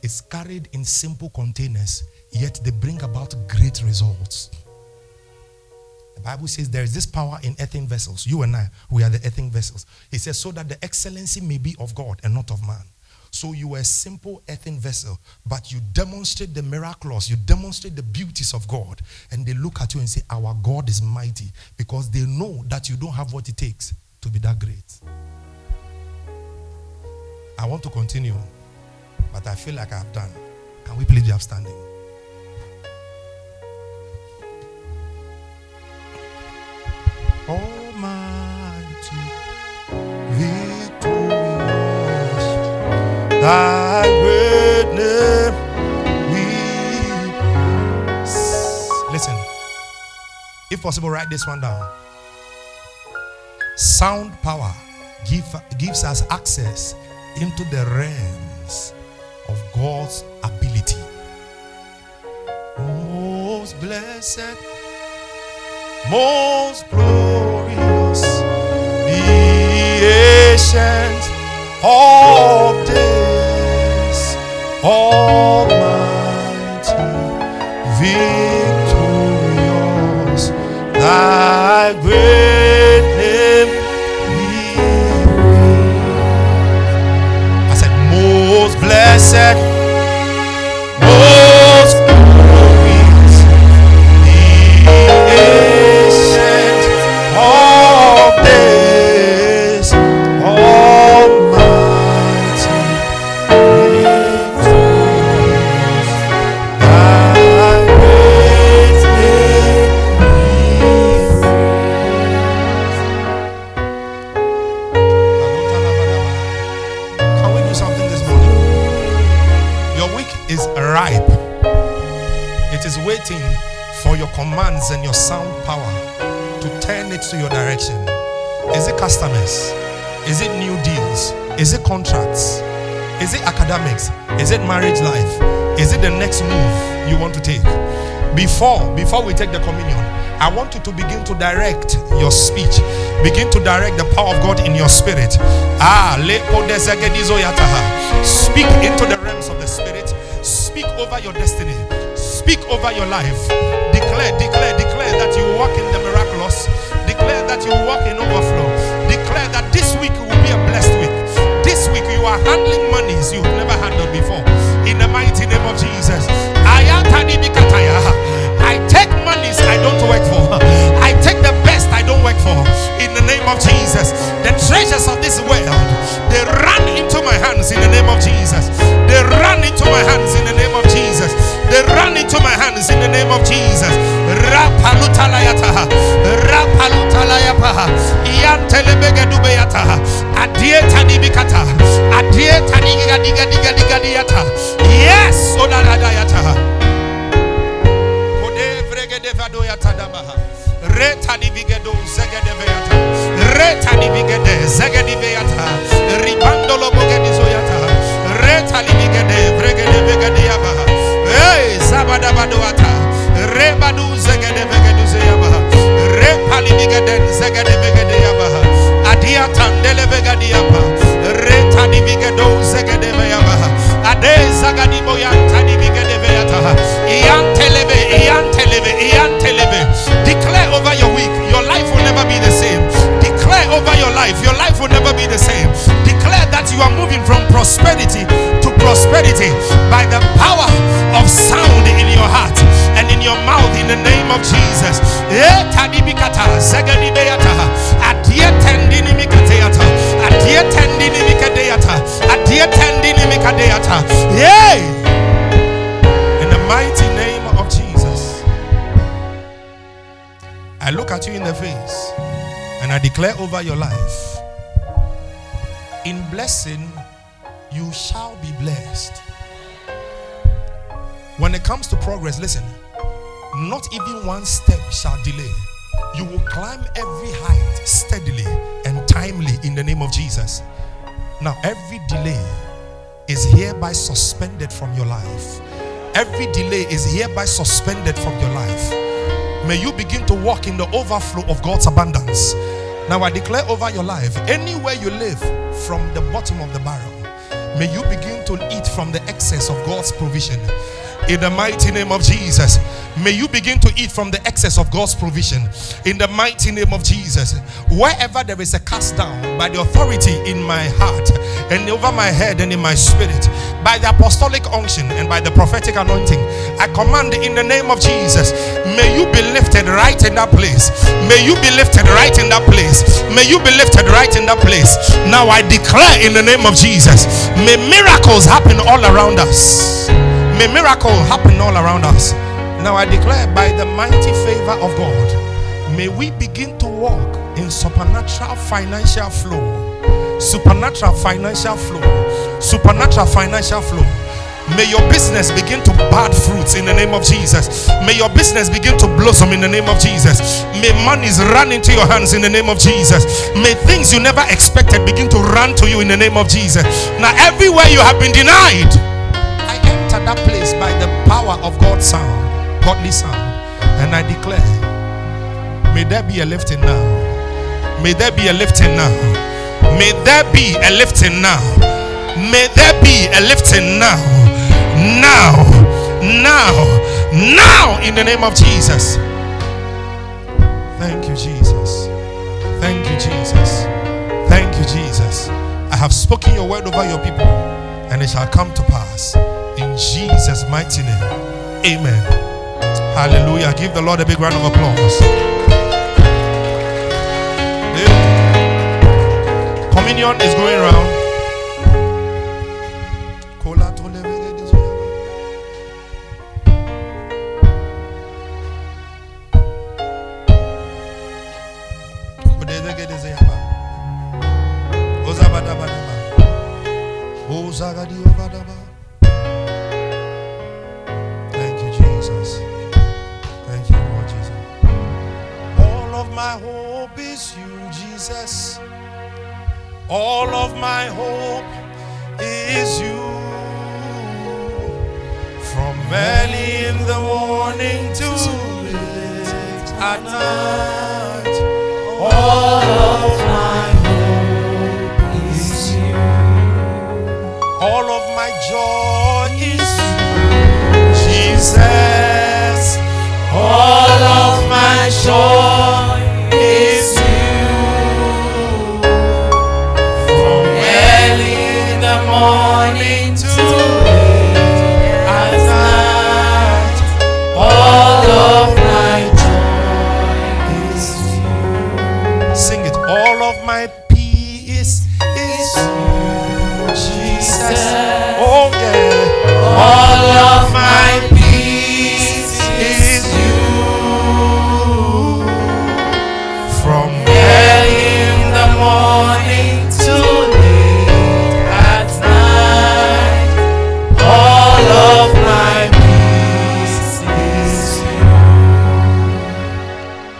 is carried in simple containers, yet they bring about great results. The Bible says there is this power in earthen vessels. You and I, we are the earthen vessels. It says, so that the excellency may be of God and not of man. So you are a simple earthen vessel, but you demonstrate the miracles, you demonstrate the beauties of God, and they look at you and say, Our God is mighty, because they know that you don't have what it takes to be that great. I want to continue, but I feel like I've done. Can we please be upstanding? Almighty, Listen, if possible, write this one down. Sound power give, gives us access into the realms of God's ability. Most blessed, most glorious, the ancient of days, almighty, victorious, thy great name we I said, most blessed, to your direction. Is it customers? Is it new deals? Is it contracts? Is it academics? Is it marriage life? Is it the next move you want to take? Before before we take the communion, I want you to begin to direct your speech. Begin to direct the power of God in your spirit. Ah, speak into the realms of the spirit. Speak over your destiny. Speak over your life. Declare, declare, declare that you walk in the miraculous. Declare that you walk in overflow. Declare that this week will be a blessed week. This week you are handling monies you've never handled before. In the mighty name of Jesus. I take monies I don't work for. I take the best I don't work for. In the name of Jesus. The treasures of this world, they run into my hands in the name of Jesus. They run into my hands in the name of Jesus. They run into my hands in the name of Jesus. Iyantelebegedubeyataha. Adietadibikata. Adietadigaddigadigadiyata. Yes. Odaladayataha. Kodevregedevadoyatadabaha. Retadivigedo zegedeveyata. Retadivigede zegediveyata. Ribandolobogedizoyata. Retalivigede vregedevegediyabaha. Hey, zabadabadoata. Rebadu zegedevegeduzeyabaha. Repalivigeden zegedevegedeyabaha. Adiatandelevegediyaba. Retadivigedo zegedeveyabaha. Ade zagadiboyantadivigedeveyataha. Iyanteleve, iyanteleve, iyanteleve. Declare over your life. Your life will never be the same. Declare that you are moving from prosperity to prosperity by the power of sound in your heart and in your mouth in the name of Jesus. Eh, yeah. I look at you in the face and I declare over your life in blessing, you shall be blessed. When it comes to progress, listen, not even one step shall delay. You will climb every height steadily and timely in the name of Jesus. Now, every delay is hereby suspended from your life. Every delay is hereby suspended from your life. May you begin to walk in the overflow of God's abundance. Now I declare over your life, anywhere you live from the bottom of the barrel, may you begin to eat from the excess of God's provision. In the mighty name of Jesus, may you begin to eat from the excess of God's provision. In the mighty name of Jesus, wherever there is a cast down by the authority in my heart and over my head and in my spirit, by the apostolic unction and by the prophetic anointing, I command in the name of Jesus, may you be lifted right in that place. May you be lifted right in that place. May you be lifted right in that place. Now I declare in the name of Jesus, may miracles happen all around us. May miracle happen all around us. Now I declare by the mighty favor of God, may we begin to walk in supernatural financial flow. Supernatural financial flow. Supernatural financial flow. May your business begin to bud fruits in the name of Jesus. May your business begin to blossom in the name of Jesus. May monies run into your hands in the name of Jesus. May things you never expected begin to run to you in the name of Jesus. Now, everywhere you have been denied, I enter that place by the power of God's sound, godly sound, and I declare, may there be a lifting now. May there be a lifting now. May there be a lifting now. May there be a lifting now now, now, now in the name of Jesus. Thank you, Jesus. Thank you, Jesus. Thank you, Jesus. I have spoken your word over your people, and it shall come to pass in Jesus' mighty name. Amen. Hallelujah. Give the Lord a big round of applause. Communion is going around.